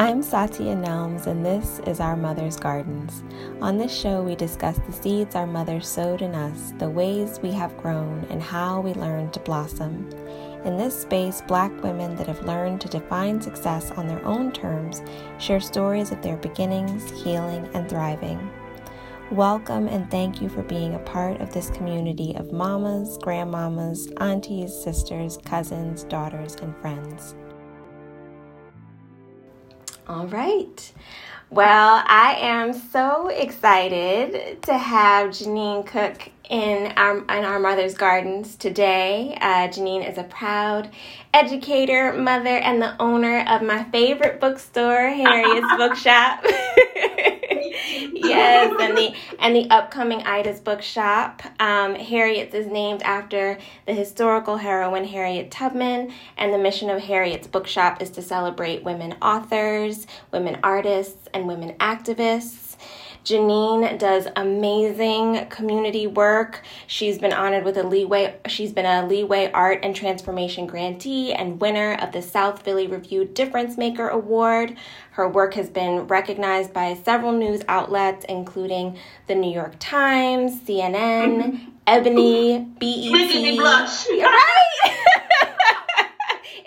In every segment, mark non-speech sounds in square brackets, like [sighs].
I'm Satya Nelms, and this is Our Mother's Gardens. On this show, we discuss the seeds our mother sowed in us, the ways we have grown, and how we learned to blossom. In this space, Black women that have learned to define success on their own terms share stories of their beginnings, healing, and thriving. Welcome and thank you for being a part of this community of mamas, grandmamas, aunties, sisters, cousins, daughters, and friends. All right. Well, I am so excited to have Jeannine Cook in our in our mother's gardens today. Uh, Jeannine is a proud educator, mother, and the owner of my favorite bookstore, Harriet's [laughs] Bookshop. [laughs] yes, and the [laughs] and the upcoming Ida's Bookshop. Um, Harriet's is named after the historical heroine Harriet Tubman, and the mission of Harriet's Bookshop is to celebrate women authors, women artists, and women activists. Janine does amazing community work. She's been honored with a Leeway. She's been a Leeway Art and Transformation grantee and winner of the South Philly Review Difference Maker Award. Her work has been recognized by several news outlets, including the New York Times, CNN, mm-hmm. Ebony, BET. Making me blush. Right? [laughs]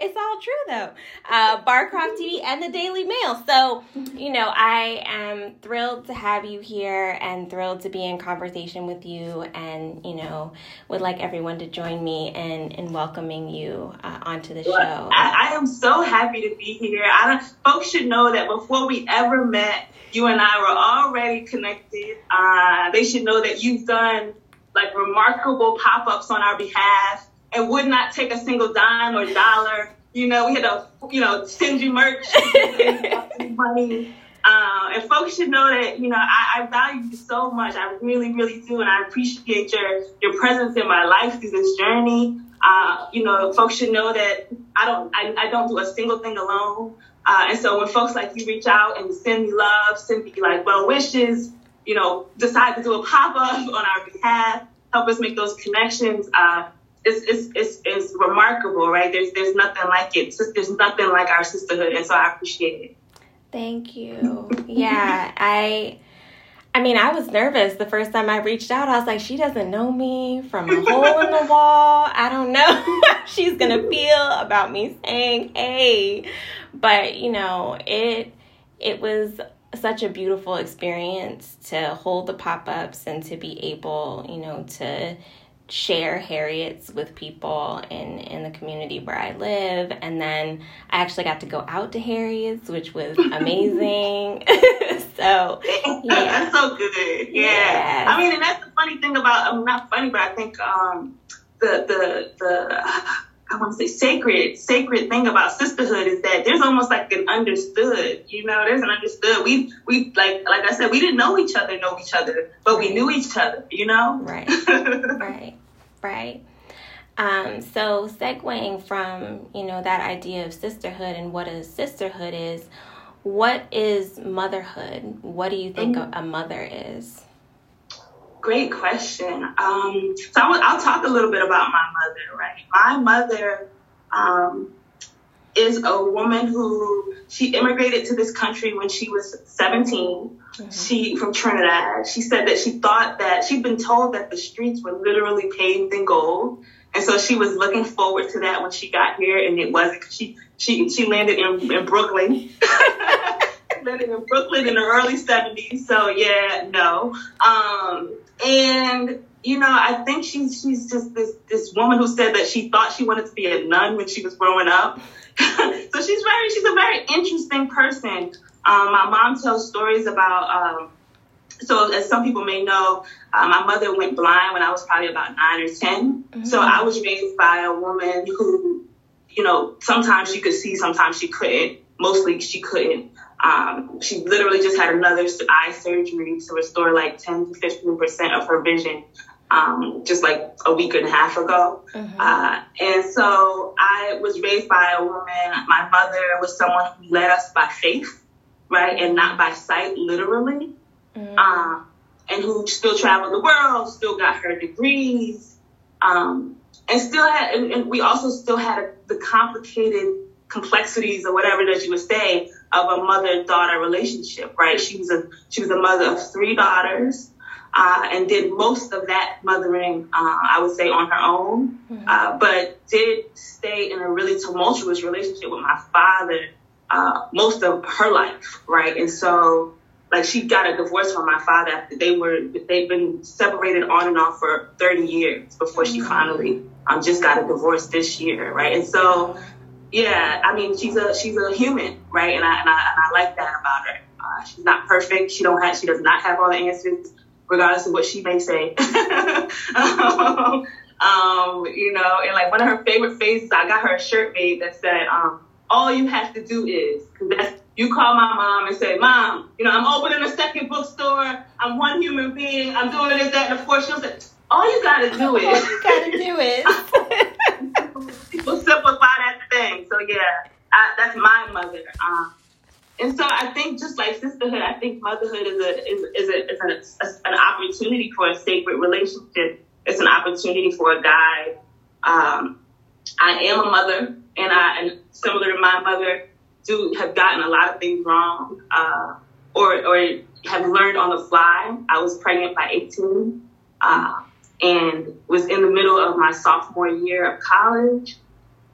it's all true though. Uh, Barcroft TV and the Daily Mail. So, you know, I am thrilled to have you here and thrilled to be in conversation with you, and you know, would like everyone to join me in in welcoming you uh, onto the show. I, I, am so happy to be here. I don't, folks should know that before we ever met, you and I were already connected. Uh, they should know that you've done like remarkable pop ups on our behalf and would not take a single dime or dollar. You know, we had to, you know, send you merch, [laughs] money. Uh, and folks should know that, you know, I, I, value you so much. I really, really do. And I appreciate your, your presence in my life through this journey. Uh, you know, folks should know that I don't, I, I don't do a single thing alone. Uh, and so when folks like you reach out and send me love, send me like well wishes, you know, decide to do a pop up [laughs] on our behalf, help us make those connections, uh, it's, it's, it's, it's remarkable, right? There's, there's nothing like it. There's nothing like our sisterhood. And so I appreciate it. Thank you. Yeah. I, I mean, I was nervous the first time I reached out. I was like, she doesn't know me from a hole in the [laughs] wall. I don't know [laughs] how she's going to feel about me saying, hey. But, you know, it, it was such a beautiful experience to hold the pop ups and to be able, you know, to share Harriet's with people in in the community where I live, and then I actually got to go out to Harriet's, which was [laughs] amazing. [laughs] so [laughs] yeah, that's so good. Yeah. Yes. I mean, and that's the funny thing about um, not funny, but I think um, the the the. I want to say sacred, sacred thing about sisterhood is that there's almost like an understood, you know, there's an understood. We, we, like, like I said, we didn't know each other, know each other, but we knew each other, you know? Right. right right? Um, so segueing from you know that idea of sisterhood and what a sisterhood is, what is motherhood? What do you think mm-hmm. a mother is? Great question. Um, so I'll, I'll, talk a little bit about my mother. Right, my mother um, is a woman who she immigrated to this country when she was 17. Mm-hmm. She from Trinidad. She said that she thought that she'd been told that the streets were literally paved in gold. And so she was looking forward to that when she got here and it wasn't. She she she landed in, in Brooklyn. [laughs] landed in Brooklyn in the early 70s. So yeah, no. Um and you know, I think she's she's just this this woman who said that she thought she wanted to be a nun when she was growing up. [laughs] so she's very she's a very interesting person. Um, my mom tells stories about. Um, so as some people may know, uh, my mother went blind when I was probably about nine or 10 mm-hmm. So I was raised by a woman who, you know, sometimes she could see, sometimes she couldn't. Mostly she couldn't. Um, she literally just had another eye surgery to restore like 10 to 15 percent of her vision um, just like a week and a half ago. Mm-hmm. Uh, and so I was raised by a woman. My mother was someone who led us by faith, right, and not by sight, literally. Mm-hmm. Um, and who still traveled the world, still got her degrees, um, and still had, and, and, we also still had the complicated complexities or whatever that you would say of a mother daughter relationship, right? She was a she was a mother of three daughters. Uh, and did most of that mothering, uh, I would say, on her own, mm-hmm. uh, but did stay in a really tumultuous relationship with my father uh, most of her life, right? And so, like, she got a divorce from my father after they were they've been separated on and off for 30 years before she mm-hmm. finally um, just got a divorce this year, right? And so yeah, I mean, she's a she's a human, right? And I and I, and I like that about her. Uh, she's not perfect. She don't have she does not have all the answers, regardless of what she may say. [laughs] um, um, you know, and like one of her favorite phrases, I got her a shirt made that said, um, "All you have to do is," because that's you call my mom and say, "Mom, you know, I'm opening a second bookstore. I'm one human being. I'm doing this, that, and the fourth." She'll say, "All you gotta do is." All you gotta do [laughs] is. People simplify that thing. So yeah, I, that's my mother. Um, and so I think just like sisterhood, I think motherhood is a is, is, a, is an, a, an opportunity for a sacred relationship. It's an opportunity for a guide. Um, I am a mother, and I and similar to my mother, do have gotten a lot of things wrong, uh, or or have learned on the fly. I was pregnant by 18, uh, and was in the middle of my sophomore year of college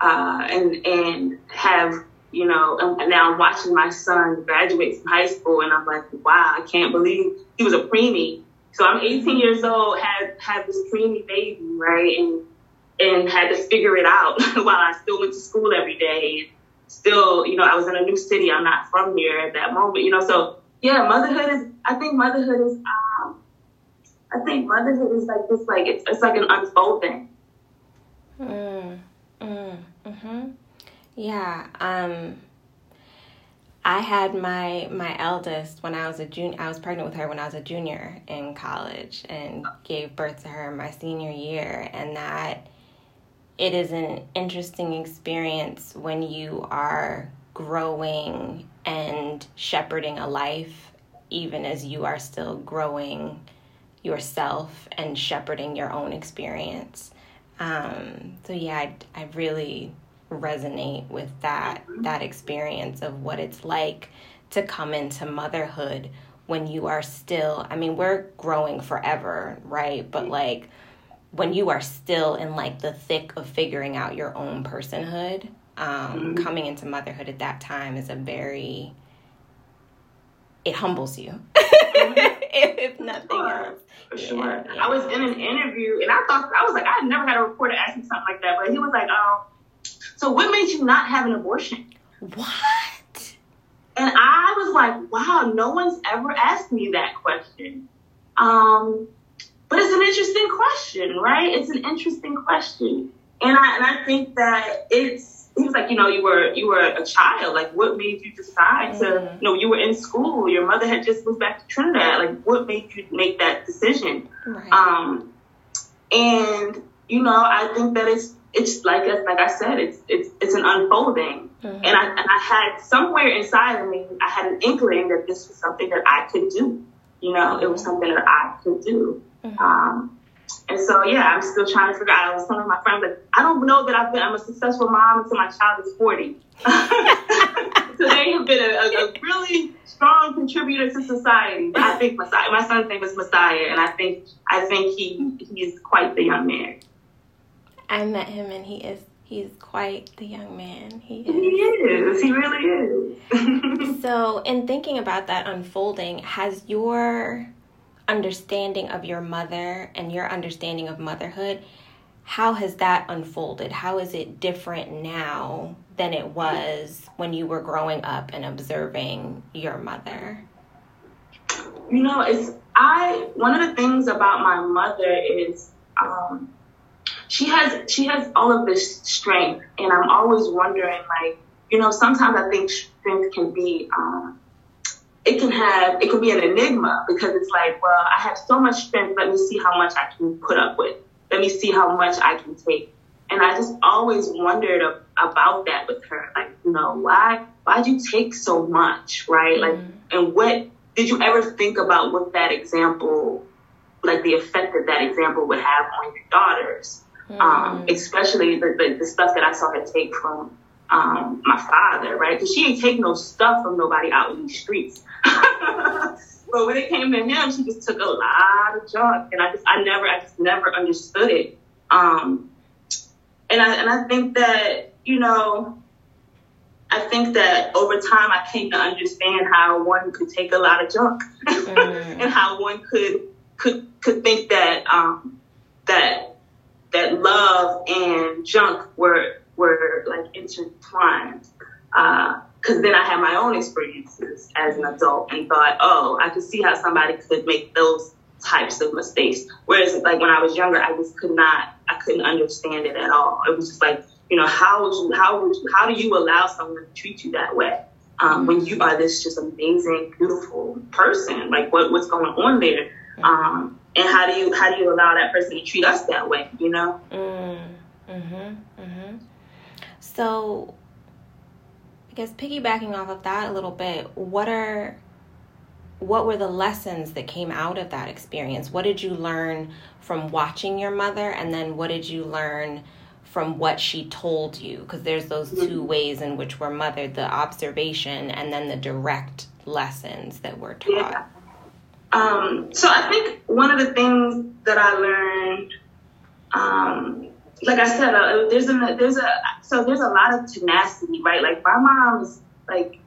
uh, and and have you know and now I'm watching my son graduate from high school and I'm like wow I can't believe he was a preemie so I'm 18 years old had had this preemie baby right and and had to figure it out [laughs] while I still went to school every day still you know I was in a new city I'm not from here at that moment you know so yeah motherhood is I think motherhood is um I think motherhood is like this like it's it's like an unfolding. Mm. Mm, hmm Yeah. Um, I had my my eldest when I was a junior. I was pregnant with her when I was a junior in college and gave birth to her my senior year, and that it is an interesting experience when you are growing and shepherding a life, even as you are still growing yourself and shepherding your own experience. Um, so yeah, I, I really resonate with that that experience of what it's like to come into motherhood when you are still I mean we're growing forever, right? But like when you are still in like the thick of figuring out your own personhood, um, mm-hmm. coming into motherhood at that time is a very it humbles you. [laughs] if, if nothing else for sure. Yeah. I was in an interview and I thought I was like, I never had a reporter ask me something like that, but he was like, um, so what made you not have an abortion? What? And I was like, wow, no one's ever asked me that question. Um, but it's an interesting question, right? It's an interesting question. And I, and I think that it's, he was like, you know, you were you were a child. Like, what made you decide mm-hmm. to, you know, you were in school. Your mother had just moved back to Trinidad. Like, what made you make that decision? Right. Um, and you know, I think that it's it's like like I said, it's it's it's an unfolding. Mm-hmm. And I and I had somewhere inside of me, I had an inkling that this was something that I could do. You know, mm-hmm. it was something that I could do. Mm-hmm. Um, and so, yeah, I'm still trying to figure out. I was telling my friends that I don't know that I've been, I'm a successful mom until my child is 40. [laughs] so they have been a, a, a, really strong contributor to society. I think Messiah, my son's name is Messiah, and I think, I think he, he's quite the young man. I met him and he is he's quite the young man. He is. He is. He really is. so, in thinking about that unfolding, has your understanding of your mother and your understanding of motherhood, how has that unfolded? How is it different now than it was when you were growing up and observing your mother? You know, it's I one of the things about my mother is um, she has she has all of this strength, and I'm always wondering, like, you know, sometimes I think strength can be um, it can have it can be an enigma because it's like, well, I have so much strength. Let me see how much I can put up with. Let me see how much I can take. And I just always wondered about that with her. Like, you know, why why do you take so much, right? Mm-hmm. Like, and what did you ever think about what that example, like the effect that that example would have on your daughters? Um, mm-hmm. Um, especially the, the, the stuff that I saw her take from um, my father, right? Because she ain't take no stuff from nobody out in these streets. [laughs] but when it came to him, she just took a lot of junk, and I just, I never, I just never understood it. Um, and I, and I think that, you know, I think that over time I came to understand how one could take a lot of junk [laughs] mm. and how one could could could think that um, that that love and junk were were like intertwined. Because uh, then I had my own experiences as an adult and thought, oh, I could see how somebody could make those types of mistakes. Whereas like when I was younger, I just could not, I couldn't understand it at all. It was just like, you know, how would you, how would you, how do you allow someone to treat you that way? Um, when you are this just amazing, beautiful person, like what, what's going on there? Um, and how do you how do you allow that person to treat us that way you know? Mm, hmm hmm so i guess piggybacking off of that a little bit what are what were the lessons that came out of that experience? What did you learn from watching your mother and then what did you learn from what she told you? Because there's those two ways in which we're mothered the observation and then the direct lessons that we're taught. Yeah. Um, so I think one of the things that I learned, um, like I said, uh, there's a there's a so there's a lot of tenacity, right? Like my mom's like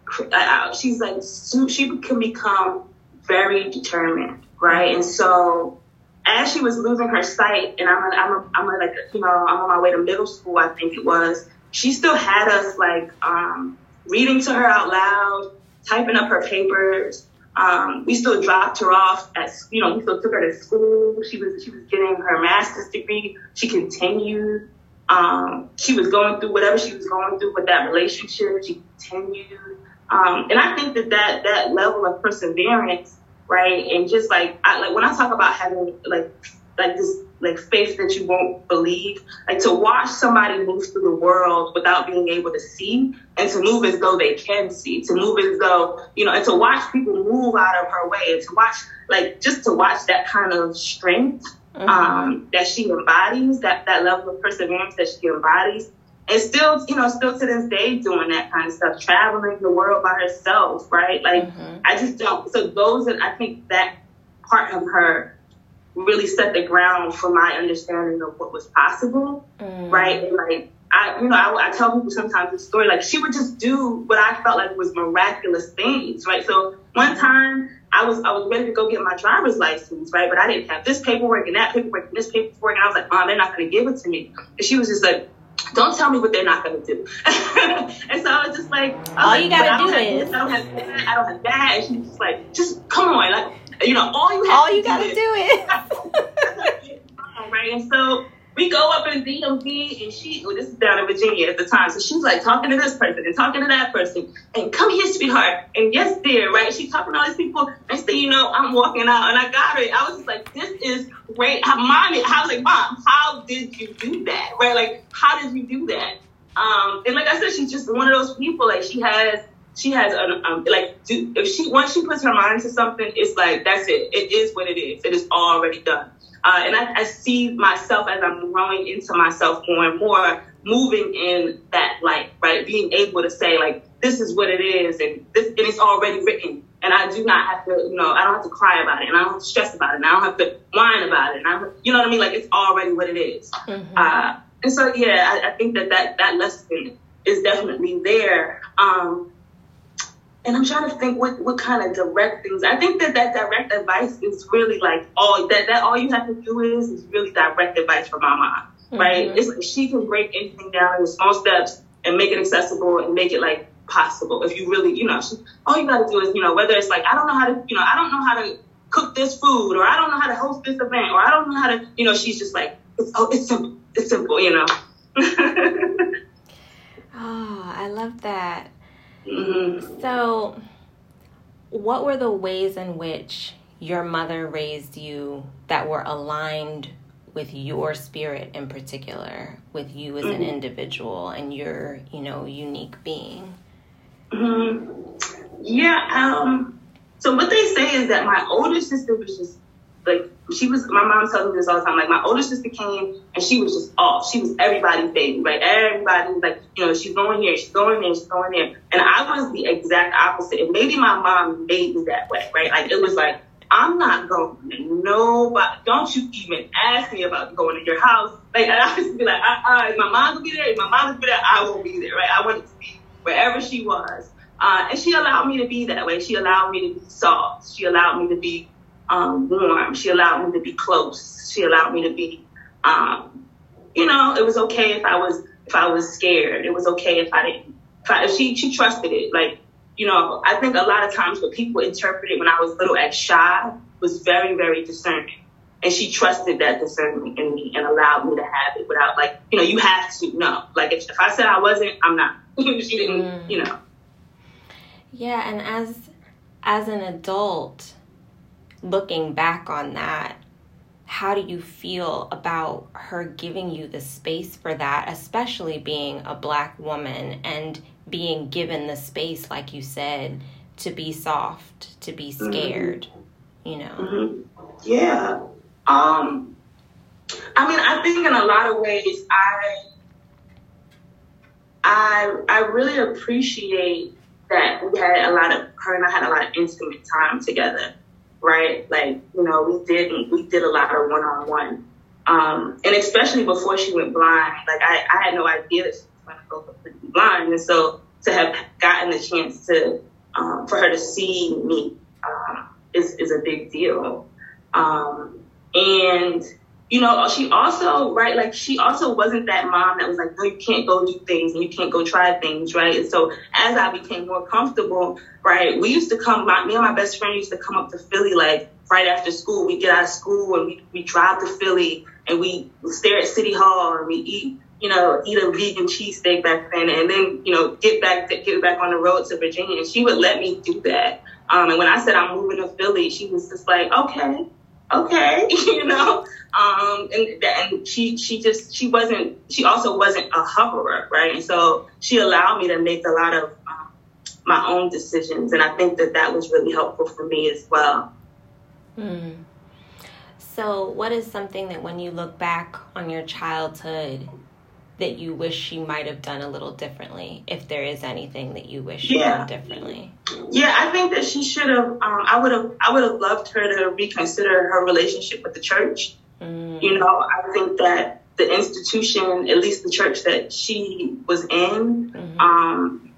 she's like she can become very determined, right? And so as she was losing her sight, and I'm a, I'm a, I'm a, like you know I'm on my way to middle school, I think it was. She still had us like um, reading to her out loud, typing up her papers. Um, we still dropped her off at, you know, we still took her to school. She was, she was getting her master's degree. She continued. Um, she was going through whatever she was going through with that relationship. She continued. Um, and I think that, that that level of perseverance, right, and just like I, like when I talk about having like like this like faith that you won't believe. Like to watch somebody move through the world without being able to see and to move as though they can see, to move as though, you know, and to watch people move out of her way and to watch, like, just to watch that kind of strength mm-hmm. um, that she embodies, that, that level of perseverance that she embodies. And still, you know, still to this day doing that kind of stuff, traveling the world by herself, right? Like, mm-hmm. I just don't. So those, are, I think that part of her really set the ground for my understanding of what was possible, mm. right? And like I, you know, I, I tell people sometimes the story like she would just do what I felt like was miraculous things, right? So one time I was I was ready to go get my driver's license, right? But I didn't have this paperwork and that paperwork and this paperwork, and I was like, Mom, they're not going to give it to me. And she was just like, don't tell me what they're not going to do. [laughs] and so I was just like, all like, you got to do is I don't have that, I don't have that. And she's just like, just come on, like you know, all you have all you gotta do, do it. [laughs] right, and so we go up in DMV, and she, well, this is down in Virginia at the time, so she's like talking to this person and talking to that person, and come here, sweetheart, and yes, dear, right? She's talking to all these people. Next thing you know, I'm walking out, and I got it. I was just like, this is great. Mom, I was like, mom, how did you do that? Right? Like, how did you do that? Um, and like I said, she's just one of those people. Like she has she has an um, like do, if she once she puts her mind to something, it's like that's it. It is what it is. It is already done. Uh, and I, I see myself as I'm growing into myself more and more, moving in that light, right? Being able to say like this is what it is, and this and it's already written. And I do not have to, you know, I don't have to cry about it, and I don't have to stress about it, and I don't have to whine about it, and I, you know what I mean? Like it's already what it is. Mm-hmm. Uh, and so, yeah, I, I, think that, that that lesson is definitely there. Um, and I'm trying to think what, what kind of direct things. I think that that direct advice is really like all that, that all you have to do is is really direct advice from my mom, mm-hmm. right? It's like she can break anything down into small steps and make it accessible and make it like possible. If you really, you know, she, all you got to do is, you know, whether it's like I don't know how to, you know, I don't know how to cook this food, or I don't know how to host this event, or I don't know how to, you know, she's just like, it's, oh, it's simple, it's simple, you know. oh, [laughs] I love that. Mm-hmm. So, what were the ways in which your mother raised you that were aligned with your spirit in particular, with you as mm-hmm. an individual and your, you know, unique being? Mm-hmm. Yeah. Um, so what they say is that my older sister was just like she was my mom tells me this all the time. Like my older sister came and she was just off. She was everybody's baby, right? Everybody was like, you know, she's going here, she's going there, she's going there. And I was the exact opposite. And maybe my mom made me that way, right? Like it was like, I'm not going nobody. Don't you even ask me about going to your house. Like I used be like, uh, uh, my mom will be there. If my mom will be there, I won't be there, right? I wanted to be wherever she was. Uh, and she allowed me to be that way. She allowed me to be soft. She allowed me to be um, warm. She allowed me to be close. She allowed me to be, um, you know, it was okay if I was if I was scared. It was okay if I didn't. If, I, if she she trusted it. Like you know, I think a lot of times what people interpreted when I was little as shy was very very discerning. And she trusted that discernment in me and allowed me to have it without like, you know, you have to know. Like if, if I said I wasn't, I'm not. [laughs] she didn't, mm. you know. Yeah, and as as an adult, looking back on that, how do you feel about her giving you the space for that, especially being a black woman and being given the space, like you said, to be soft, to be mm-hmm. scared, mm-hmm. you know? Mm-hmm. Yeah. Um, I mean, I think in a lot of ways, I, I, I really appreciate that we had a lot of her and I had a lot of intimate time together right? Like, you know, we did we did a lot of one on one. Um, and especially before she went blind, like I, I had no idea that she was going to go completely blind. And so to have gotten the chance to, um, for her to see me, um, is, is a big deal. Um, and you know, she also, right, like she also wasn't that mom that was like, no, you can't go do things and you can't go try things, right? And so as I became more comfortable, right, we used to come, my, me and my best friend used to come up to Philly like right after school. We get out of school and we, we drive to Philly and we stare at City Hall and we eat, you know, eat a vegan cheesesteak back then and then, you know, get back, get back on the road to Virginia. And she would let me do that. Um, and when I said I'm moving to Philly, she was just like, okay okay, [laughs] you know. Um, and and she she just she wasn't she also wasn't a hoverer, right? And so she allowed me to make a lot of um, my own decisions, and I think that that was really helpful for me as well. Hmm. So, what is something that when you look back on your childhood that you wish she might have done a little differently if there is anything that you wish yeah. done differently yeah i think that she should have um, i would have i would have loved her to reconsider her relationship with the church mm. you know i think that the institution at least the church that she was in mm-hmm. um,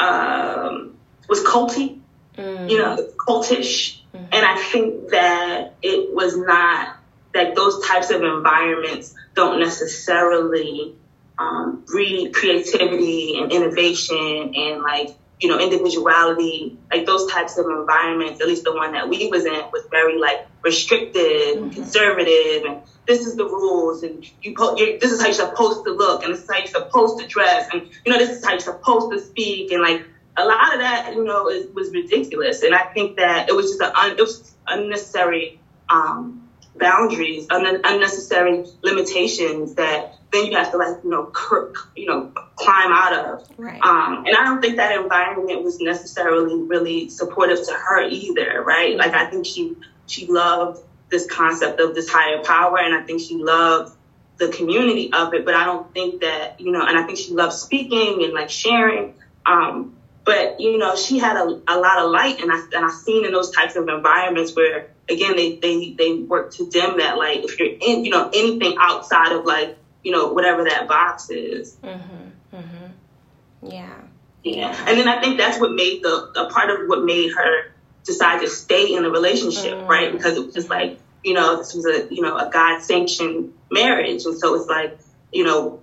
um, was culty mm. you know cultish mm-hmm. and i think that it was not like those types of environments don't necessarily um, breed creativity and innovation and like you know individuality. Like those types of environments at least the one that we was in was very like restrictive mm-hmm. and conservative. And this is the rules and you po- this is how you're supposed to look and this is how you're supposed to dress and you know this is how you're supposed to speak. And like a lot of that you know is, was ridiculous. And i think that it was just an un- it was unnecessary um, boundaries, un- unnecessary limitations that then you have to like you know cr- you know climb out of. Right. Um, and I don't think that environment was necessarily really supportive to her either. Right. Like I think she she loved this concept of this higher power, and I think she loved the community of it. But I don't think that you know, and I think she loved speaking and like sharing. Um, but you know, she had a, a lot of light, and I and I seen in those types of environments where again they they they work to dim that light. If you're in you know anything outside of like you know whatever that box is. Mm-hmm. Mm-hmm. Yeah. Yeah, and then I think that's what made the a part of what made her decide to stay in the relationship, mm-hmm. right? Because it was just like you know this was a you know a God sanctioned marriage, and so it's like you know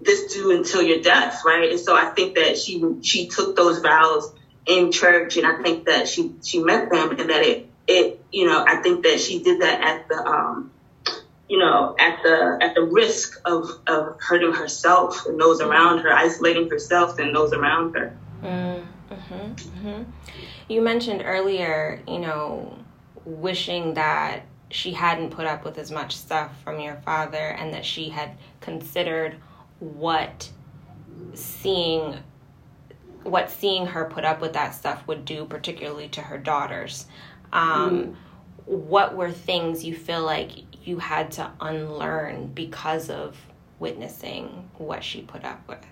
this do until your death, right? And so I think that she she took those vows in church, and I think that she she meant them, and that it it you know I think that she did that at the um you know at the at the risk of of hurting herself and those around her, isolating herself and those around her. Mm-hmm, mm-hmm. You mentioned earlier, you know, wishing that she hadn't put up with as much stuff from your father and that she had considered what seeing what seeing her put up with that stuff would do particularly to her daughters um, what were things you feel like you had to unlearn because of witnessing what she put up with?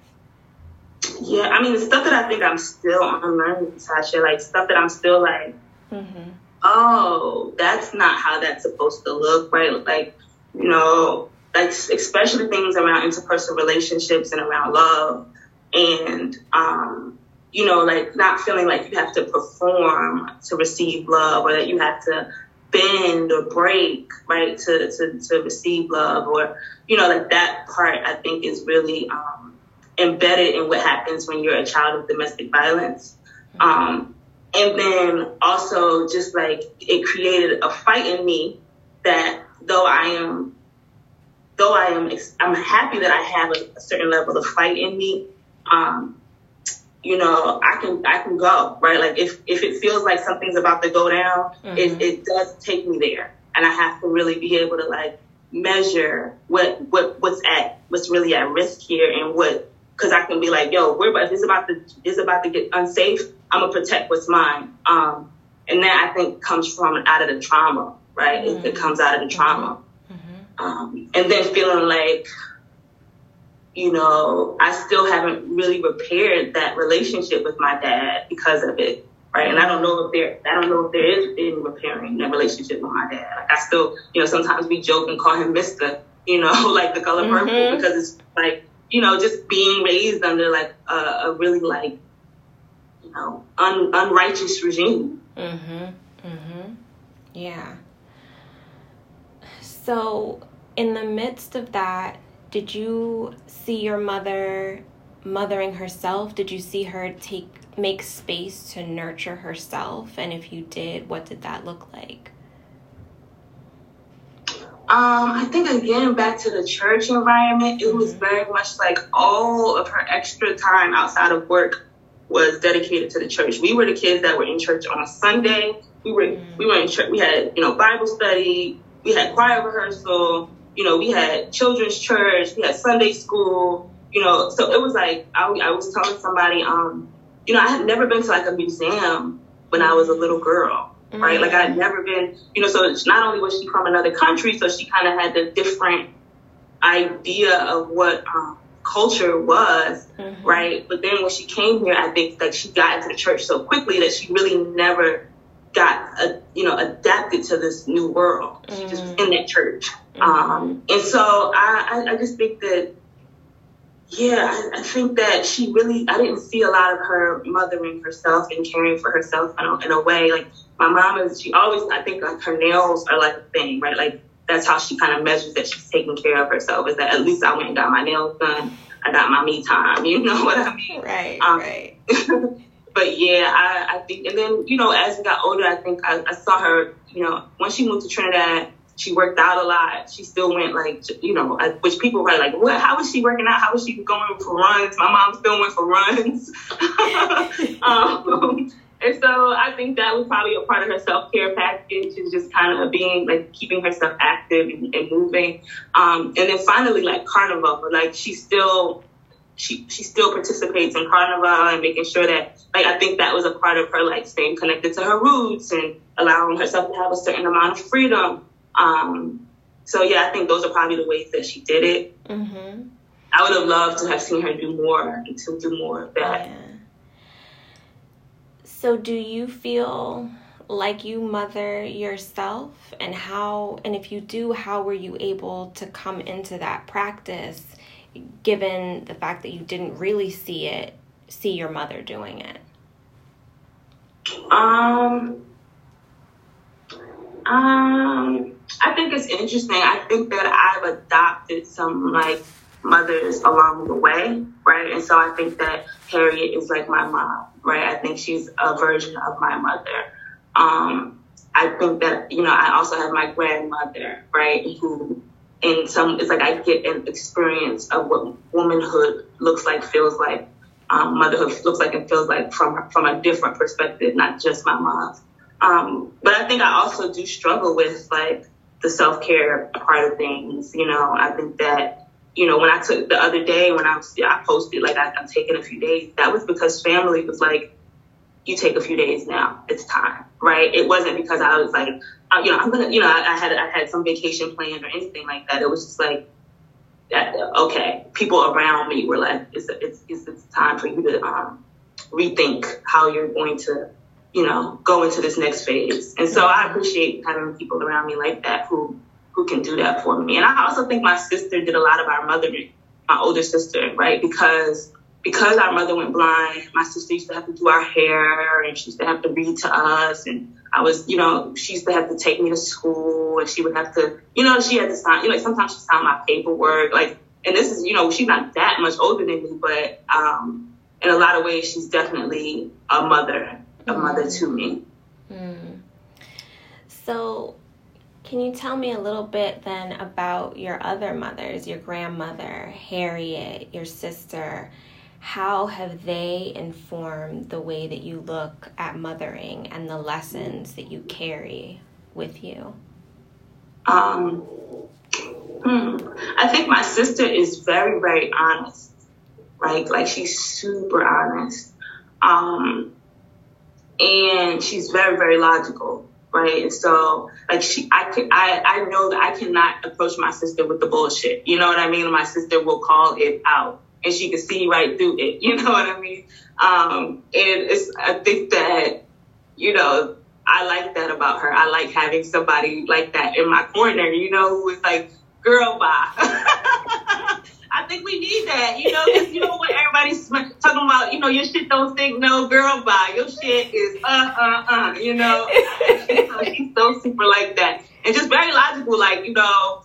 Yeah, I mean, the stuff that I think I'm still unlearning, Tasha, like stuff that I'm still like, mm-hmm. oh, that's not how that's supposed to look, right? Like, you know, like especially things around interpersonal relationships and around love, and um, you know, like not feeling like you have to perform to receive love, or that you have to bend or break, right, to to to receive love, or you know, like that part I think is really um, embedded in what happens when you're a child of domestic violence. Um, and then also just like it created a fight in me that though I am, though I am, I'm happy that I have a, a certain level of fight in me. Um, you know, I can, I can go, right? Like if, if it feels like something's about to go down, mm-hmm. it, it does take me there. And I have to really be able to like measure what, what, what's at, what's really at risk here and what because I can be like, yo, we're about this about to is about to get unsafe. I'm gonna protect what's mine. Um, and that I think comes from out of the trauma, right? Mm-hmm. It, it, comes out of the trauma, mm-hmm. um, and then feeling like, you know, I still haven't really repaired that relationship with my dad because of it. Right. And I don't know if there, I don't know if there is any repairing that relationship with my dad. Like I still, you know, sometimes we joke and call him Mister, you know, [laughs] like the color purple mm-hmm. because it's like, you know, just being raised under like a, a really like, you know, un, unrighteous regime. Mhm. Mhm. Yeah. So, in the midst of that, did you see your mother mothering herself? Did you see her take make space to nurture herself? And if you did, what did that look like? Um, I think again back to the church environment, it was mm-hmm. very much like all of her extra time outside of work was dedicated to the church. We were the kids that were in church on a Sunday. We were mm-hmm. we were in church. We had you know Bible study. We had choir rehearsal. You know we had children's church. We had Sunday school. You know so it was like I, I was telling somebody um you know I had never been to like a museum when I was a little girl mm-hmm. right? Like I'd never been, you know, so it's not only was she from another country, so she kind of had the different idea of what um, culture was, mm-hmm. right? But then when she came here, I think like she got into the church so quickly that she really never got, a, you know, adapted to this new world. She just was in that church. Mm-hmm. Um, and so I, I, I just think that yeah, I, I, think that she really, I didn't see a lot of her mothering herself and caring for herself in a, in a way. Like my mom is, she always, I think like her nails are like a thing, right? Like that's how she kind of measures that she's taking care of herself is that at least I went and got my nails done. I got my me time. [laughs] You know what I mean? Right, um, right. [laughs] but yeah, I, I think, and then, you know, as we got older, I think I, I saw her, you know, when she moved to Trinidad, she worked out a lot. She still went like, you know, which people were like, what? How was she working out? How was she going for runs? My mom still went for runs. [laughs] um, and so I think that was probably a part of her self care package is just kind of being like keeping herself active and, and moving. Um, and then finally, like carnival, but like she still she she still participates in carnival and making sure that like I think that was a part of her like staying connected to her roots and allowing herself to have a certain amount of freedom. Um, so yeah, I think those are probably the ways that she did it. Mm-hmm. I would have loved to have seen her do more and to do more of that. Yeah. So, do you feel like you mother yourself? And how, and if you do, how were you able to come into that practice given the fact that you didn't really see it, see your mother doing it? Um, um, I think it's interesting. I think that I've adopted some like mothers along the way, right? And so I think that Harriet is like my mom, right? I think she's a version of my mother. Um, I think that, you know, I also have my grandmother, right? Who in some, it's like I get an experience of what womanhood looks like, feels like, um, motherhood looks like and feels like from, from a different perspective, not just my mom's. Um, but I think I also do struggle with like the self care part of things. You know, I think that you know, when I took the other day when I was, yeah, I posted like I, am taking a few days, that was because family was like, you take a few days now. It's time, right? It wasn't because I was like, uh, you know, I'm gonna, you know, I, I, had I had some vacation planned or anything like that. It was just like, that, okay, people around me were like, it's it's it's, it's time for you to um, rethink how you're going to, you know, go into this next phase. And so I appreciate having people around me like that who who can do that for me. And I also think my sister did a lot of our mothering, my older sister, right? Because because our mother went blind, my sister used to have to do our hair and she used to have to read to us. And I was, you know, she used to have to take me to school and she would have to, you know, she had to sign, you know, sometimes she signed my paperwork. Like, and this is, you know, she's not that much older than me, but um, in a lot of ways, she's definitely a mother, a mm. mother to me. Mm. So, can you tell me a little bit then about your other mothers, your grandmother, Harriet, your sister? How have they informed the way that you look at mothering and the lessons that you carry with you? Um, hmm, I think my sister is very, very honest, right? Like she's super honest. Um, and she's very, very logical, right? And so, like she, I could, I, I know that I cannot approach my sister with the bullshit. You know what I mean? My sister will call it out and she could see right through it. [laughs] You know what I mean? Um, and it's, I think that, you know, I like that about her. I like having somebody like that in my corner, you know, who is like, girl, bye. [laughs] I think we need that, you know, because you know what everybody's talking about, you know, your shit don't think no girl bye. Your shit is uh uh uh, you know. [laughs] she's so super like that. And just very logical, like, you know,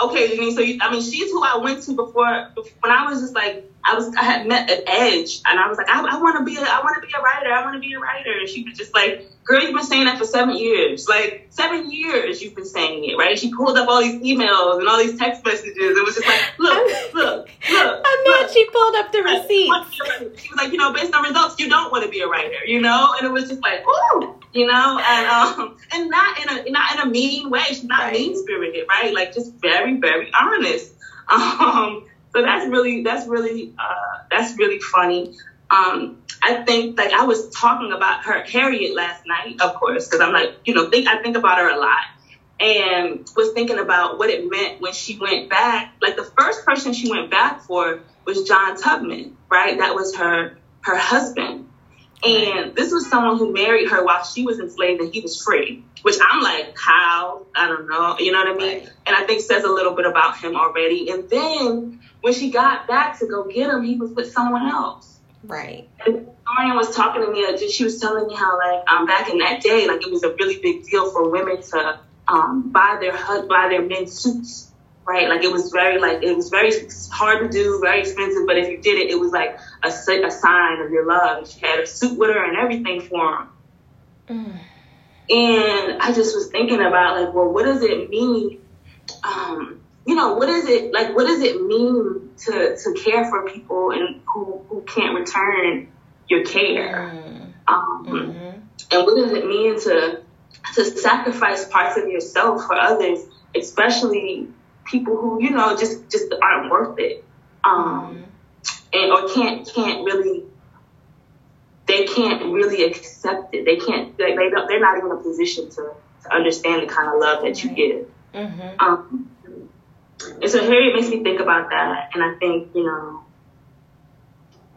okay, Jeannine, so you, I mean, she's who I went to before, when I was just like, I was, I had met an edge and I was like, I, I want to be, a, I want to be a writer. I want to be a writer. And she was just like, girl, you've been saying that for seven years. Like seven years you've been saying it, right? She pulled up all these emails and all these text messages. It was just like, look, look, look. [laughs] And then she pulled up the receipts. She was like, you know, based on results, you don't want to be a writer, you know? And it was just like, ooh, you know, and um, and not in a not in a mean way. She's not right. mean spirited, right? Like just very, very honest. [laughs] Um, so that's really that's really uh, that's really funny. Um, I think like I was talking about her Harriet last night, of course, because I'm like, you know, think I think about her a lot. And was thinking about what it meant when she went back. Like the first person she went back for was John Tubman, right? That was her her husband. And this was someone who married her while she was enslaved and he was free, which I'm like, how? I don't know. You know what I mean? Right. And I think says a little bit about him already. And then when she got back to go get him, he was with someone else. Right. And Marion was talking to me, she was telling me how like um, back in that day, like it was a really big deal for women to um, buy their buy their men suits right? Like it was very like it was very hard to do, very expensive. But if you did it, it was like a, a sign of your love. She had a suit with her and everything for him. Mm. And I just was thinking about like, well, what does it mean? Um, you know, what is it like? What does it mean to to care for people and who who can't return your care? Mm. Um, mm-hmm. And what does it mean to to sacrifice parts of yourself for others, especially people who you know just just aren't worth it, um, and or can't can't really they can't really accept it. They can't they, they don't, they're not even in a position to to understand the kind of love that you give. Mm-hmm. Um, and so Harriet makes me think about that, and I think you know.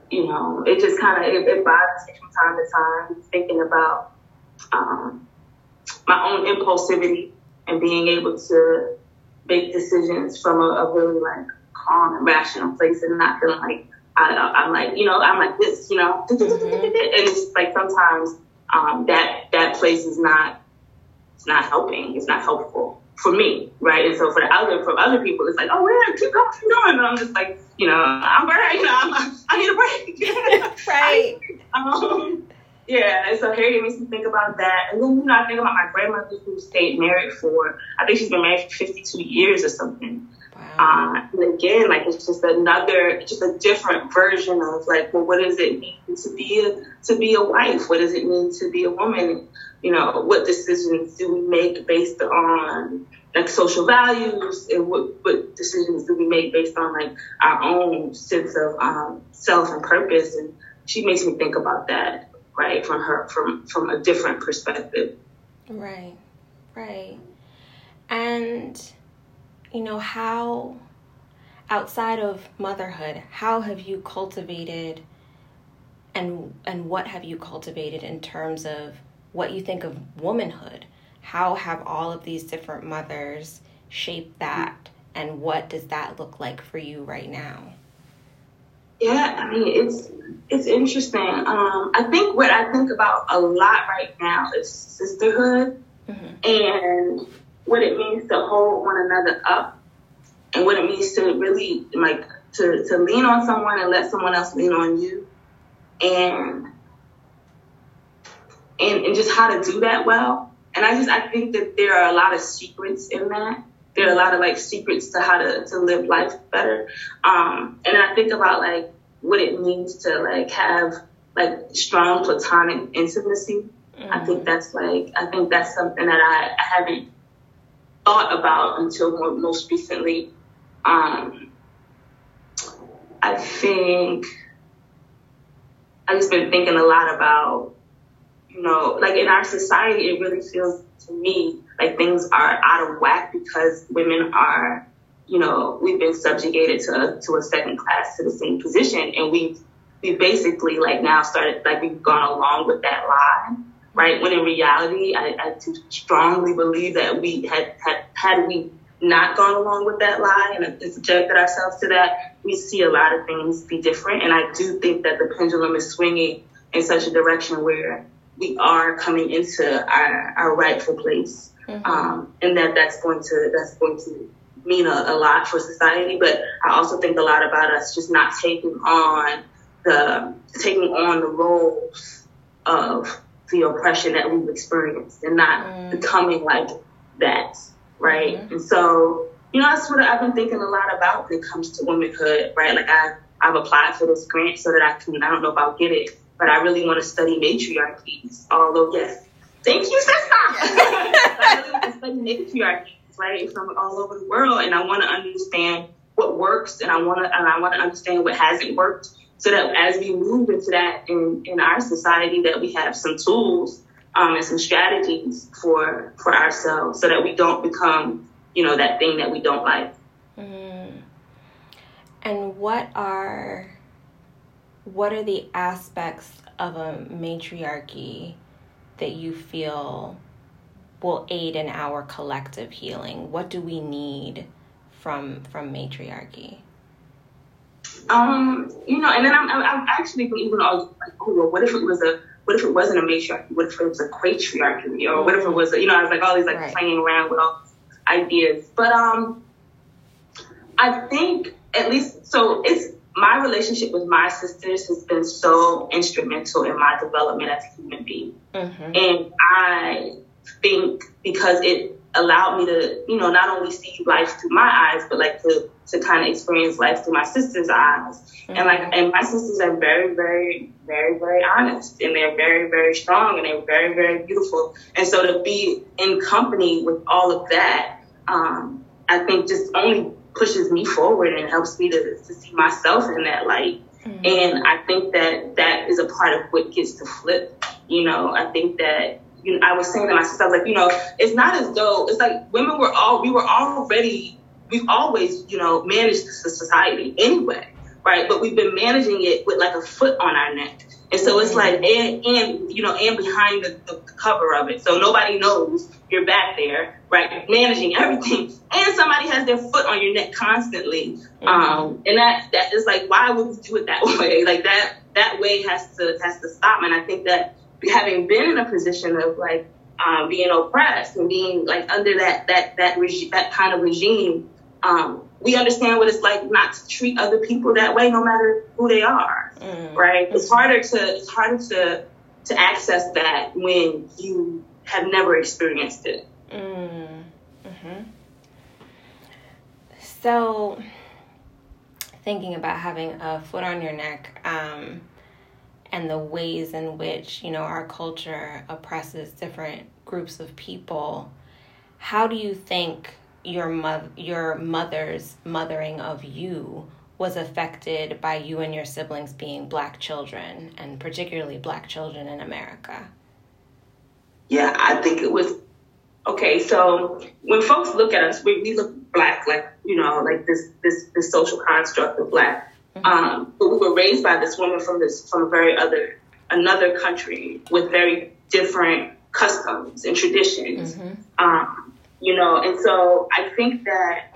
You know, it just kind of it, it bothers me from time to time thinking about um, my own impulsivity and being able to make decisions from a, a really like calm and rational place and not feeling like I, am like, you know, I'm like this, you know, mm-hmm. and it's like sometimes um, that that place is not it's not helping, it's not helpful for me, right? And so for the other for other people, it's like, oh yeah, keep going, keep going. And I'm just like, you know, I'm burnt, you know, I'm, I need a break, [laughs] right? [laughs] um, yeah, and so Harriet makes me think about that. And then, you know, I think about my grandmother who stayed married for, I think she's been married for 52 years or something. Wow. Uh, and again, like it's just another, just a different version of like, well, what does it mean to be a, to be a wife? What does it mean to be a woman? You know, what decisions do we make based on like social values and what, what decisions do we make based on like our own sense of um, self and purpose? And she makes me think about that right, from her from from a different perspective. Right, right, and you know how outside of motherhood, how have you cultivated and and what have you cultivated in terms of what you think of womanhood? How have all of these different mothers shaped that and what does that look like for you right now? Yeah, I mean it's it's interesting. Um, I think what I think about a lot right now is sisterhood mm-hmm. and what it means to hold one another up and what it means to really like to, to lean on someone and let someone else lean on you and and and just how to do that well. And I just I think that there are a lot of secrets in that. There are a lot of like secrets to how to, to live life better. Um, and I think about like what it means to like have like strong platonic intimacy. Mm-hmm. I think mm-hmm. that's like I think that's something that I, I haven't thought about until more, most recently. Um, I think I've just been thinking a lot about, you know, like in our society, it really feels to me like things are out of whack because women are, you know, we've been subjugated to to a second class citizen position, and we've we basically like now started like we've gone along with that lie right? When in reality, I, I strongly believe that we had, had, had we not gone along with that lie and subjected ourselves to that, we see a lot of things be different. And I do think that the pendulum is swinging in such a direction where we are coming into our, our rightful place. Mm-hmm. Um, and that that's going to, that's going to mean a, a lot for society. But I also think a lot about us just not taking on the, taking on the roles of the oppression that we've experienced and not mm. becoming like that, right? Mm-hmm. And so, you know, that's what I've been thinking a lot about when it comes to womanhood, right? Like I, I've applied for this grant so that I can, I don't know if I'll get it, but I really want to study matriarchies. Although, yes, thank you, sister. [laughs] I really to study matriarchies, right, from all over the world, and I want to understand what works, and I want to, and I want to understand what hasn't worked, so that as we move into that in, in our society, that we have some tools um, and some strategies for for ourselves, so that we don't become, you know, that thing that we don't like. Mm. And what are what are the aspects of a matriarchy that you feel will aid in our collective healing? What do we need from from matriarchy? Um, you know, and then I'm, I'm actually even I was like, oh, well, what if it was a, what if it wasn't a matriarchy? What if it was a quatriarchy? Or what if it was, a, you know, I was like all these like right. playing around with all ideas. But um, I think at least so it's my relationship with my sisters has been so instrumental in my development as a human being, mm-hmm. and I think because it allowed me to, you know, not only see life through my eyes, but like to to kind of experience life through my sister's eyes. Mm-hmm. And like, and my sisters are very, very, very, very honest, and they're very, very strong, and they're very, very beautiful. And so to be in company with all of that, um, I think just only pushes me forward and helps me to, to see myself in that light. Mm-hmm. And I think that that is a part of what gets to flip. You know, I think that you know, I was saying to my sister, I was like, you know, it's not as though it's like women were all we were already we've always, you know, managed the society anyway, right? But we've been managing it with like a foot on our neck. And so it's like, and, and you know, and behind the, the, cover of it. So nobody knows you're back there, right? Managing everything. And somebody has their foot on your neck constantly. Mm-hmm. Um, and that, that is like, why would we do it that [laughs] way? Like that, that way has to, has to stop. And I think that having been in a position of like, um, being oppressed and being like under that, that, that regime, that kind of regime, um, we understand what it's like not to treat other people that way, no matter who they are, mm. right? It's harder to it's harder to to access that when you have never experienced it. Mm. Mm-hmm. So, thinking about having a foot on your neck, um, and the ways in which you know our culture oppresses different groups of people, how do you think your mother your mother's mothering of you was affected by you and your siblings being black children, and particularly black children in America? Yeah, I think it was okay. So when folks look at us, we, we look black, like you know, like this this this social construct of black. Mm-hmm. Um, but we were raised by this woman from this from a very other another country with very different customs and traditions. Mm-hmm. Um, you know, and so I think that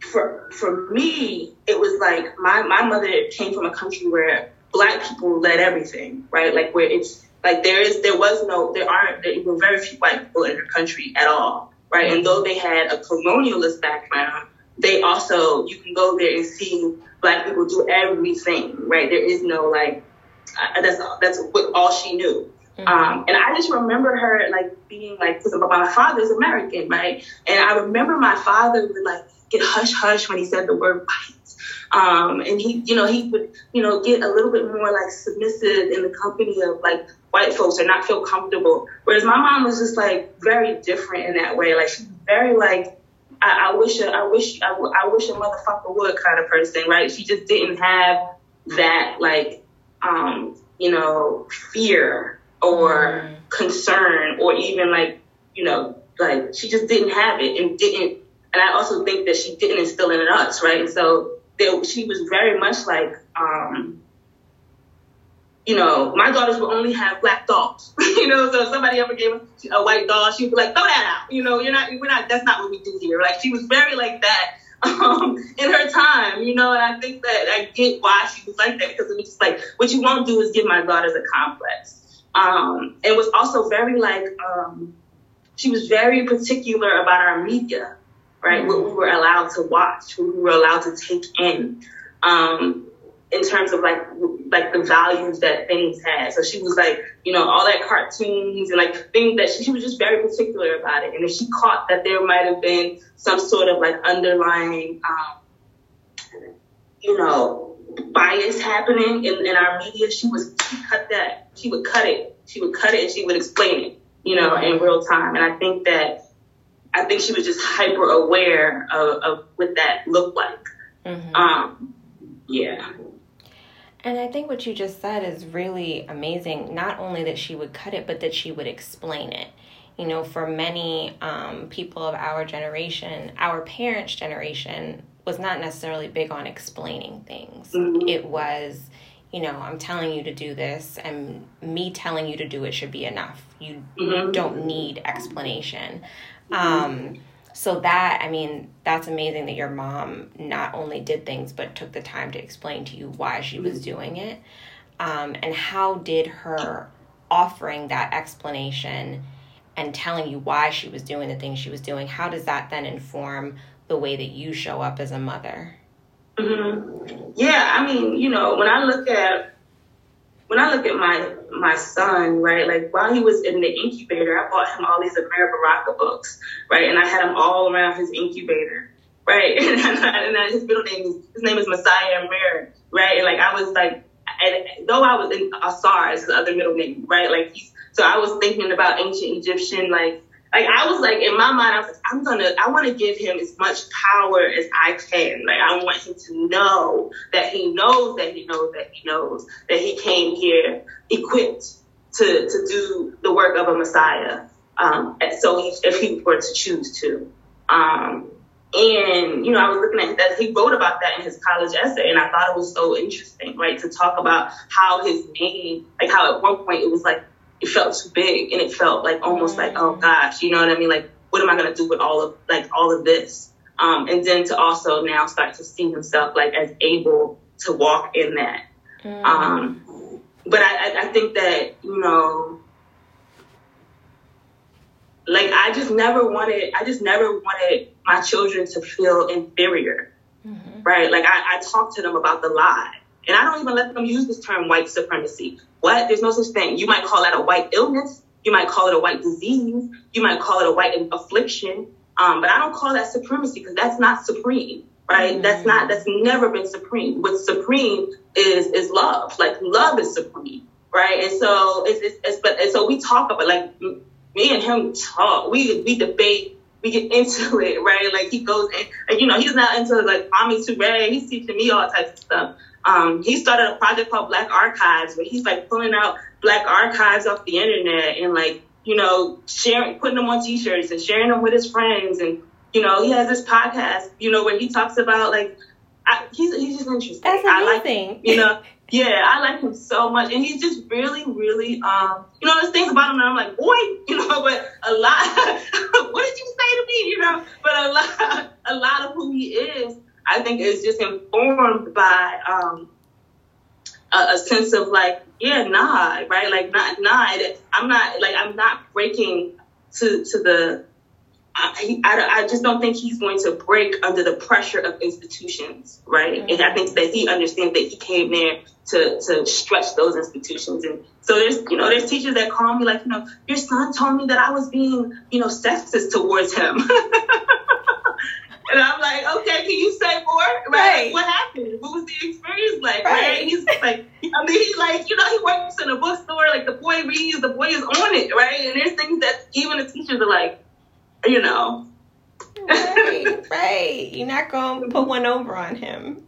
for for me, it was like my my mother came from a country where black people led everything, right? Like where it's like there is there was no there aren't there were very few white people in her country at all, right? And though they had a colonialist background, they also you can go there and see black people do everything, right? There is no like uh, that's that's what all she knew. Mm-hmm. Um, and I just remember her like being like, because my father's American, right? And I remember my father would like get hush hush when he said the word white. Um, and he, you know, he would, you know, get a little bit more like submissive in the company of like white folks or not feel comfortable. Whereas my mom was just like very different in that way. Like she's very like, I, I wish, a, I wish, I, I wish a motherfucker would kind of person, right? She just didn't have that like, um, you know, fear or concern or even like, you know, like she just didn't have it and didn't. And I also think that she didn't instill it in us, right? And so there, she was very much like, um, you know, my daughters will only have black dolls, [laughs] you know, so if somebody ever gave a white doll, she'd be like, throw that out. You know, you're not, we're not, that's not what we do here. Like she was very like that [laughs] um, in her time, you know, and I think that I get why she was like that because it was just like, what you won't do is give my daughters a complex. Um, and was also very like, um, she was very particular about our media, right? Mm-hmm. What we were allowed to watch, what we were allowed to take in. Um, in terms of like like the values that things had. So she was like, you know, all that cartoons and like things that she, she was just very particular about it. And if she caught that there might have been some sort of like underlying, um, you know, bias happening in, in our media, she was she cut that. She would cut it. She would cut it and she would explain it, you know, in real time. And I think that I think she was just hyper aware of, of what that looked like. Mm-hmm. Um, yeah. And I think what you just said is really amazing. Not only that she would cut it, but that she would explain it. You know, for many um, people of our generation, our parents' generation was not necessarily big on explaining things. Mm-hmm. It was, you know, I'm telling you to do this, and me telling you to do it should be enough. You mm-hmm. don't need explanation. Mm-hmm. Um, so that i mean that's amazing that your mom not only did things but took the time to explain to you why she was mm-hmm. doing it um, and how did her offering that explanation and telling you why she was doing the things she was doing how does that then inform the way that you show up as a mother mm-hmm. yeah i mean you know when i look at when I look at my my son, right, like while he was in the incubator, I bought him all these Amiri Baraka books, right, and I had him all around his incubator, right, [laughs] and, and his middle name is his name is Messiah Amir, right, and like I was like, and though I was in Asar is his other middle name, right, like he's so I was thinking about ancient Egyptian like like I was like in my mind, I was like, I'm gonna, I want to give him as much power as I can. Like I want him to know that he knows that he knows that he knows that he came here equipped to to do the work of a Messiah. Um, so he, if he were to choose to. Um, and, you know, I was looking at that. He wrote about that in his college essay, and I thought it was so interesting, right? To talk about how his name, like how at one point it was like it felt too big and it felt like almost like oh gosh you know what i mean? Like what am i going to do with all of like all of this? Um, and then to also now start to see himself like as able to walk in that. Mm. um, but I, I think that you know like i just never wanted i just never wanted my children to feel inferior. Mm-hmm. right? Like I, I talk to them about the lie and I don't even let them use this term white supremacy. What? There's no such thing. You might call that a white illness. You might call it a white disease. You might call it a white affliction. Um, but I don't call that supremacy because that's not supreme, right? Mm-hmm. That's not, that's never been supreme. What's supreme is, is love. Like love is supreme, right? And so it's, it's, it's but, and so we talk about like me and him talk, we, we debate we get into it, right? Like he goes in, like, you know, he's not into like Kwame Ture. He's teaching me all types of stuff. Um, he started a project called Black Archives where he's like pulling out black archives off the internet and like, you know, sharing, putting them on t-shirts and sharing them with his friends. And, you know, he has this podcast, you know, where he talks about like, I, he's, he's just interesting. That's amazing. I like, him, you know, yeah, I like him so much. And he's just really, really, um, you know, there's things about him that I'm like, boy, you know, but a lot, [laughs] what did you say to me, you know, but a lot, [laughs] a lot of who he is, I think is just informed by, um, a, a sense of like, yeah, nah, right? Like, not, nah, I'm not, like, I'm not breaking to, to the, I, I, I, just don't think he's going to break under the pressure of institutions, right? Mm-hmm. And I think that he understands that he came there to to stretch those institutions. And so there's you know there's teachers that call me like you know your son told me that I was being you know sexist towards him. [laughs] And I'm like, okay, can you say more? Right? right. What happened? What was the experience like? Right. right? He's like, I mean, he's like, you know, he works in a bookstore. Like the boy reads, the boy is on it, right? And there's things that even the teachers are like, you know. right, right. You're not gonna put one over on him.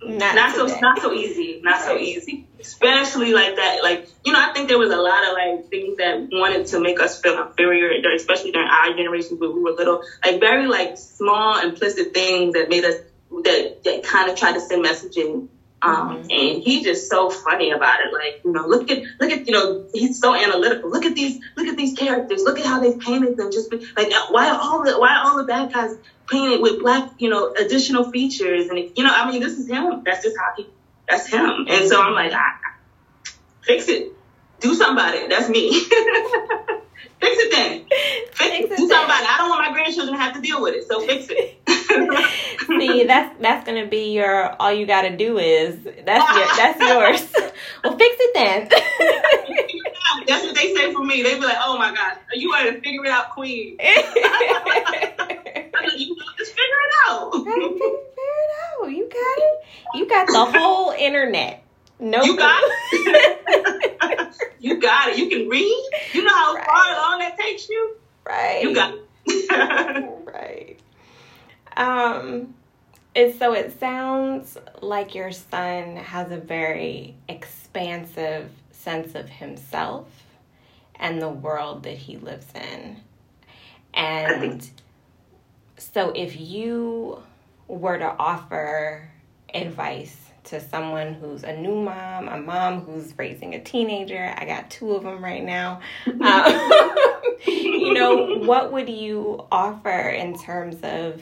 Not, not so not so easy. Not so easy. Especially like that. Like you know, I think there was a lot of like things that wanted to make us feel inferior, especially during our generation when we were little. Like very like small implicit things that made us that that kind of tried to send messaging um, mm-hmm. and he's just so funny about it. Like, you know, look at, look at, you know, he's so analytical. Look at these, look at these characters. Look at how they painted them. Just like, why are all the, why all the bad guys painted with black, you know, additional features? And, you know, I mean, this is him. That's just how he, that's him. And so I'm like, I, fix it. Do something about it. That's me. [laughs] fix it then. Fix, fix it. Do something about it. I don't want my grandchildren to have to deal with it. So fix it. See, that's that's gonna be your all you gotta do is that's your that's yours. [laughs] well fix it then. [laughs] that's what they say for me. They be like, Oh my god, you are to figure it out, queen. [laughs] you just figure it out. figure it out. You got it. You got the whole internet. No, you got it. you got it. You can read. You know how right. far along that takes you. Right. You got it. right. Um, and so it sounds like your son has a very expansive sense of himself and the world that he lives in. And so if you were to offer advice to someone who's a new mom, a mom who's raising a teenager, I got two of them right now. [laughs] Um, [laughs] you know, what would you offer in terms of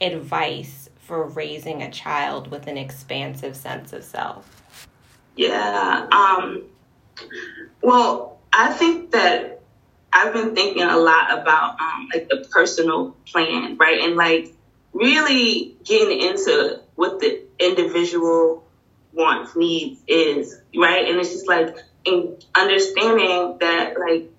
advice for raising a child with an expansive sense of self? Yeah. Um, well, I think that I've been thinking a lot about um, like the personal plan, right? And like really getting into what the individual wants, needs is, right? And it's just like in understanding that like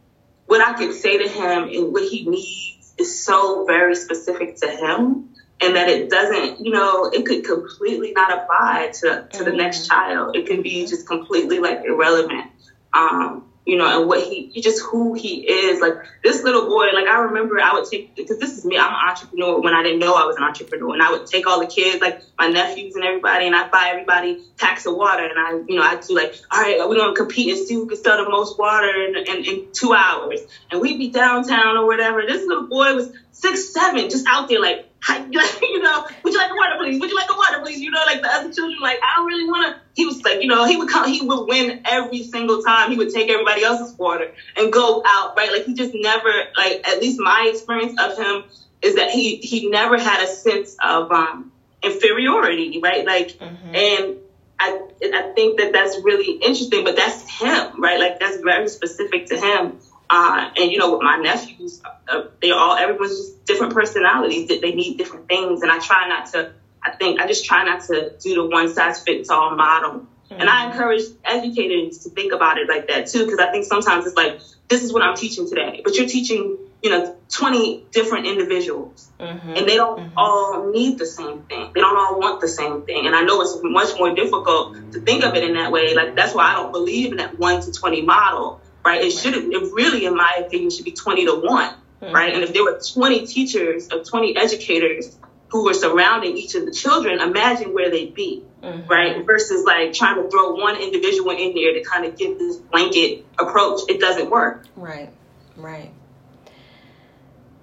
what I could say to him and what he needs is so very specific to him and that it doesn't, you know, it could completely not apply to, to the next child. It can be just completely like irrelevant. Um, you know, and what he, just who he is. Like this little boy, like I remember I would take, because this is me, I'm an entrepreneur when I didn't know I was an entrepreneur. And I would take all the kids, like my nephews and everybody, and I'd buy everybody packs of water. And I, you know, I'd do like, all right, we're going to compete and see who can sell the most water in, in, in two hours. And we'd be downtown or whatever. This little boy was six, seven, just out there like, [laughs] you know, would you like a water, please? Would you like a water, please? You know, like the other children, like, I don't really want to. He was like, you know, he would come, he would win every single time. He would take everybody else's water and go out, right? Like, he just never, like, at least my experience of him is that he, he never had a sense of, um, inferiority, right? Like, mm-hmm. and I, I think that that's really interesting, but that's him, right? Like, that's very specific to him. Uh, and you know, with my nephews, uh, they all everyone's just different personalities. That they need different things, and I try not to. I think I just try not to do the one size fits all model. Mm-hmm. And I encourage educators to think about it like that too, because I think sometimes it's like this is what I'm teaching today, but you're teaching you know 20 different individuals, mm-hmm. and they don't mm-hmm. all need the same thing. They don't all want the same thing, and I know it's much more difficult to think of it in that way. Like that's why I don't believe in that one to 20 model right? It should, it really, in my opinion, should be 20 to 1, mm-hmm. right? And if there were 20 teachers or 20 educators who were surrounding each of the children, imagine where they'd be, mm-hmm. right? Versus like trying to throw one individual in there to kind of get this blanket approach. It doesn't work. Right, right.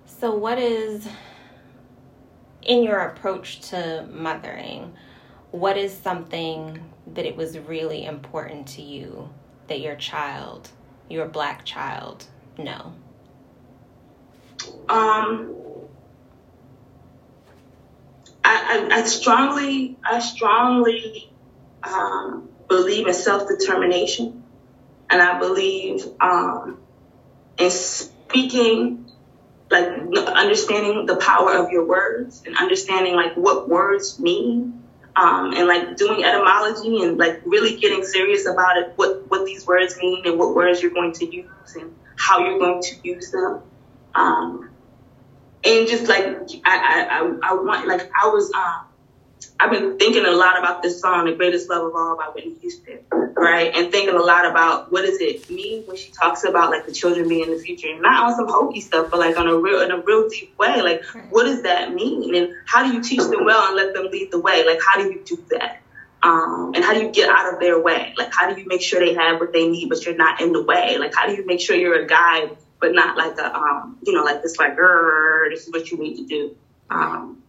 So, what is in your approach to mothering? What is something that it was really important to you that your child, your black child, know? Um, I, I, I strongly, I strongly um, believe in self determination, and I believe um, in speaking, like understanding the power of your words and understanding like what words mean. Um, and like doing etymology and like really getting serious about it, what, what these words mean and what words you're going to use and how you're going to use them. Um, and just like I, I, I want like I was um I've been thinking a lot about this song, The Greatest Love of All by Whitney Houston, right? And thinking a lot about what does it mean when she talks about like the children being in the future, and not on some hokey stuff, but like on a real in a real deep way. Like, what does that mean? And how do you teach them well and let them lead the way? Like, how do you do that? Um, and how do you get out of their way? Like, how do you make sure they have what they need, but you're not in the way? Like, how do you make sure you're a guide but not like a, um, you know, like this, like, girl, this is what you need to do. Um,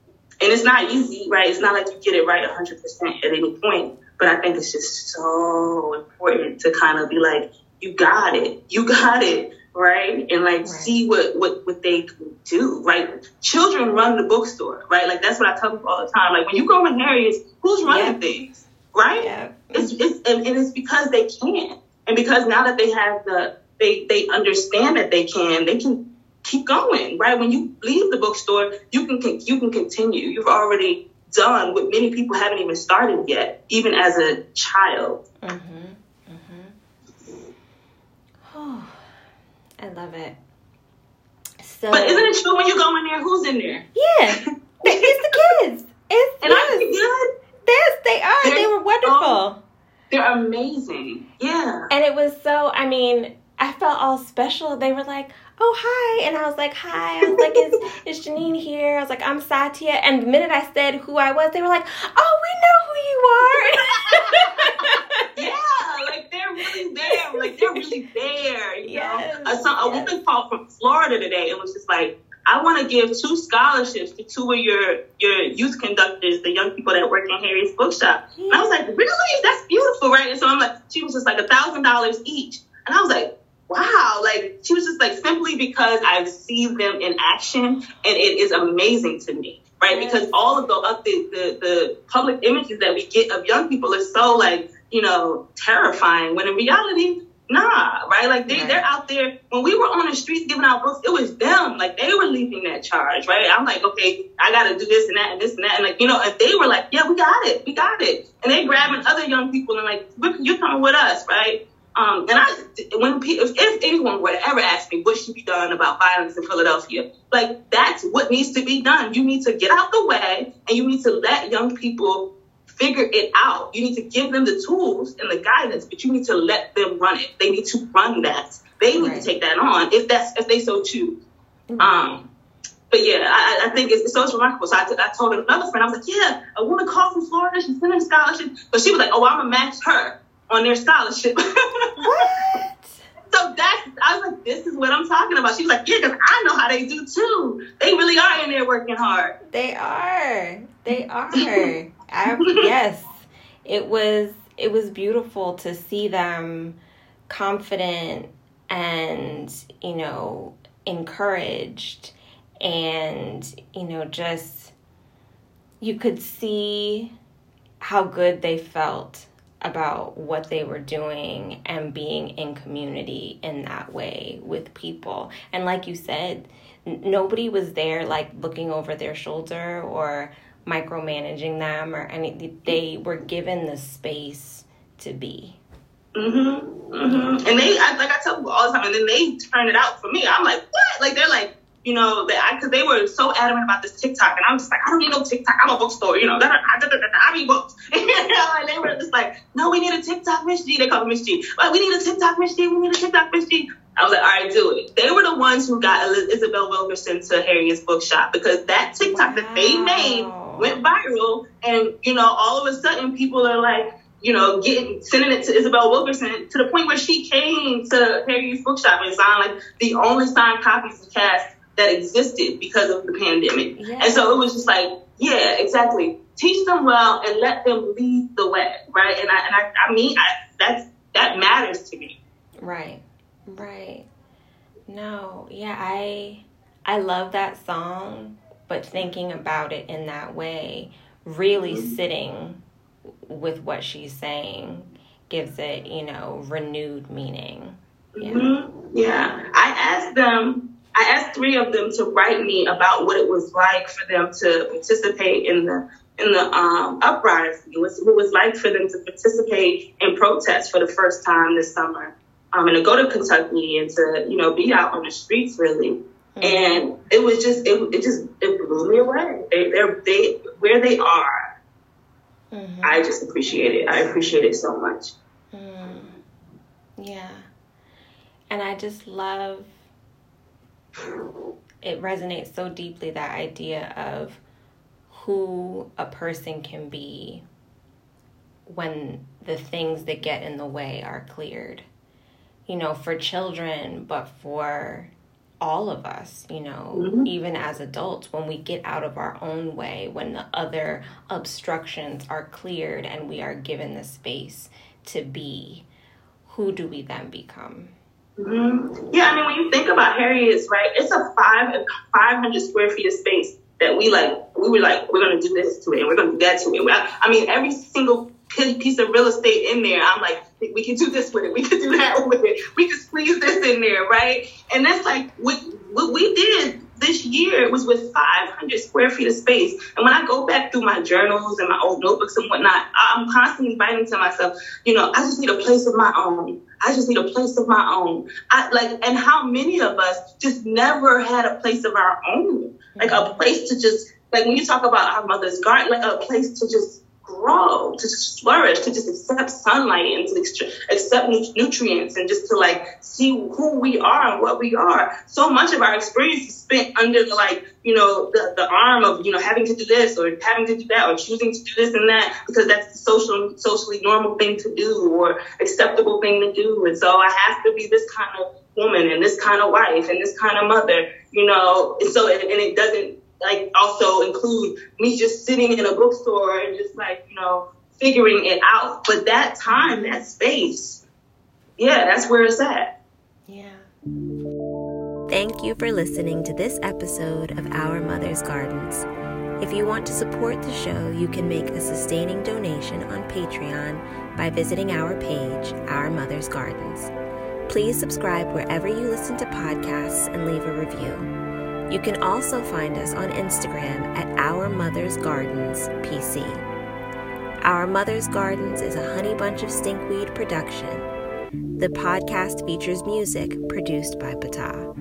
and it's not easy, right? It's not like you get it right 100% at any point, but I think it's just so important to kind of be like, you got it, you got it, right? And like right. see what, what, what they do, right? Children run the bookstore, right? Like that's what I tell people all the time. Like when you go in Harriett's, who's running yeah. things, right? Yeah. It's, it's, and, and it's because they can. And because now that they have the, they they understand that they can they can keep going right? When you leave the bookstore you can you can continue. You've already done what many people haven't even started yet even as a child. Mm-hmm. Mm-hmm. Oh, [sighs] i love it. So but isn't it true when you go in there who's in there? Yeah. [laughs] It's the kids. It's and they good? Yes they are. They're, they were wonderful. oh, they're amazing. Yeah. And it was so i mean I felt all special. They were like, "Oh hi," and I was like, "Hi." I was like, "Is [laughs] is Jeannine here?" I was like, "I'm Satya." And the minute I said who I was, they were like, "Oh, we know who you are." [laughs] [laughs] yeah, like they're really there. Like they're really there. You yes, know, a, some, a woman called from Florida today and was just like, I want to give two scholarships to two of your your youth conductors, the young people that work in Harriett's bookshop. And I was like, really? That's beautiful, right? And so I'm like, she was just like a thousand dollars each. And I was like, wow, like she was just like simply because I've seen them in action and it is amazing to me, right? Yes. Because all of the, the, the, public images that we get of young people are so like, you know, terrifying when in reality, nah, right? Like they, right. they're out there. When we were on the streets giving out books, it was them. Like they were leading that charge, right? I'm like, okay, I got to do this and that and this and that. And like, you know, and they were like, yeah, we got it. We got it. And they grabbing other young people and like, you're coming with us, right? Um, and I, when if, if anyone would ever ask me what should be done about violence in Philadelphia, like that's what needs to be done. You need to get out the way and you need to let young people figure it out. You need to give them the tools and the guidance, but you need to let them run it. They need to run that. They need right. to take that on if that's if they so choose. Mm-hmm. Um, but yeah, I, I think it's, it's so it's remarkable. So I, t- I told another friend, I was like, yeah, a woman called from Florida, she's sending a scholarship, but she was like, oh, I'm gonna match her on their scholarship. what? [laughs] so that's I was like, this is what I'm talking about. She was like, yeah, because I know how they do too. They really are in there working hard. They are. They are. I, yes, it was. It was beautiful to see them confident and you know encouraged and you know just you could see how good they felt about what they were doing and being in community in that way with people. And like you said, n- nobody was there like looking over their shoulder or micromanaging them or any they were given the space to be. Mhm. Mhm. And they I, like I tell people all the time and then they turn it out for me. I'm like, "What?" Like they're like you know, that I, cause they were so adamant about this TikTok. And I'm just like, I don't need no TikTok. I'm a bookstore, you know, da, da, da, da, da, I read books. you [laughs] know, and they were just like, no, we need a TikTok, Miss G. They call me Miss G. But we need a TikTok, Miss G. We need a TikTok, Miss G. I was like, all right, do it. They were the ones who got Isabel Wilkerson to Harriett's bookshop because that TikTok wow. that they made went viral. And, you know, all of a sudden people are like, you know, getting sending it to Isabel Wilkerson to the point where she came to Harriett's bookshop and signed like the only signed copies of Caste that existed because of the pandemic. Yeah. And so it was just like, yeah, exactly. Teach them well and let them lead the way, right? And I and I, I mean, I, that's that matters to me. Right, right. No, yeah, I I love that song, but thinking about it in that way, really mm-hmm. sitting with what she's saying gives it, you know, renewed meaning. Yeah. Mm-hmm. yeah. I asked them, I asked three of them to write me about what it was like for them to participate in the in the um, uprising. It was what it was like for them to participate in protests for the first time this summer, um, and to go to Kentucky and to you know be out on the streets really. Mm-hmm. And it was just it, it just it blew me away. They they they where they are Mm-hmm. I just appreciate it. I appreciate it so much. Mm. Yeah. And I just love it resonates so deeply that idea of who a person can be when the things that get in the way are cleared. You know, for children, but for all of us, you know, mm-hmm. even as adults, when we get out of our own way, when the other obstructions are cleared and we are given the space to be, who do we then become? Mm-hmm. Yeah, I mean, when you think about Harriett's, right, it's a five 500 square feet of space that we like, we were like, we're to do this to it and we're to do that to it. I, I mean, every single piece of real estate in there. I'm like, we can do this with it. We can do that [laughs] with it. We can squeeze this in there, right? And that's like what, what we did this year it was with 500 square feet of space. And when I go back through my journals and my old notebooks and whatnot, I'm constantly inviting to myself, you know, I just need a place of my own. I just need a place of my own. I like, and how many of us just never had a place of our own, like a mm-hmm. place to just, like when you talk about our mother's garden, like a place to just grow, to just flourish, to just accept sunlight and to accept nutrients and just to like see who we are and what we are. So much of our experience is spent under the like, you know, the, the arm of, you know, having to do this or having to do that or choosing to do this and that because that's the social, socially normal thing to do or acceptable thing to do. And so I have to be this kind of woman and this kind of wife and this kind of mother, you know, and so, and it doesn't, like also include me just sitting in a bookstore and just like, you know, figuring it out. But that time, that space, yeah, that's where it's at. Yeah. Thank you for listening to this episode of Our Mother's Gardens. If you want to support the show, you can make a sustaining donation on Patreon by visiting our page, Our Mother's Gardens. Please subscribe wherever you listen to podcasts and leave a review. You can also find us on Instagram at Our Mother's Gardens PC. Our Mother's Gardens is a Honey Bunch of Stinkweed production. The podcast features music produced by Pata.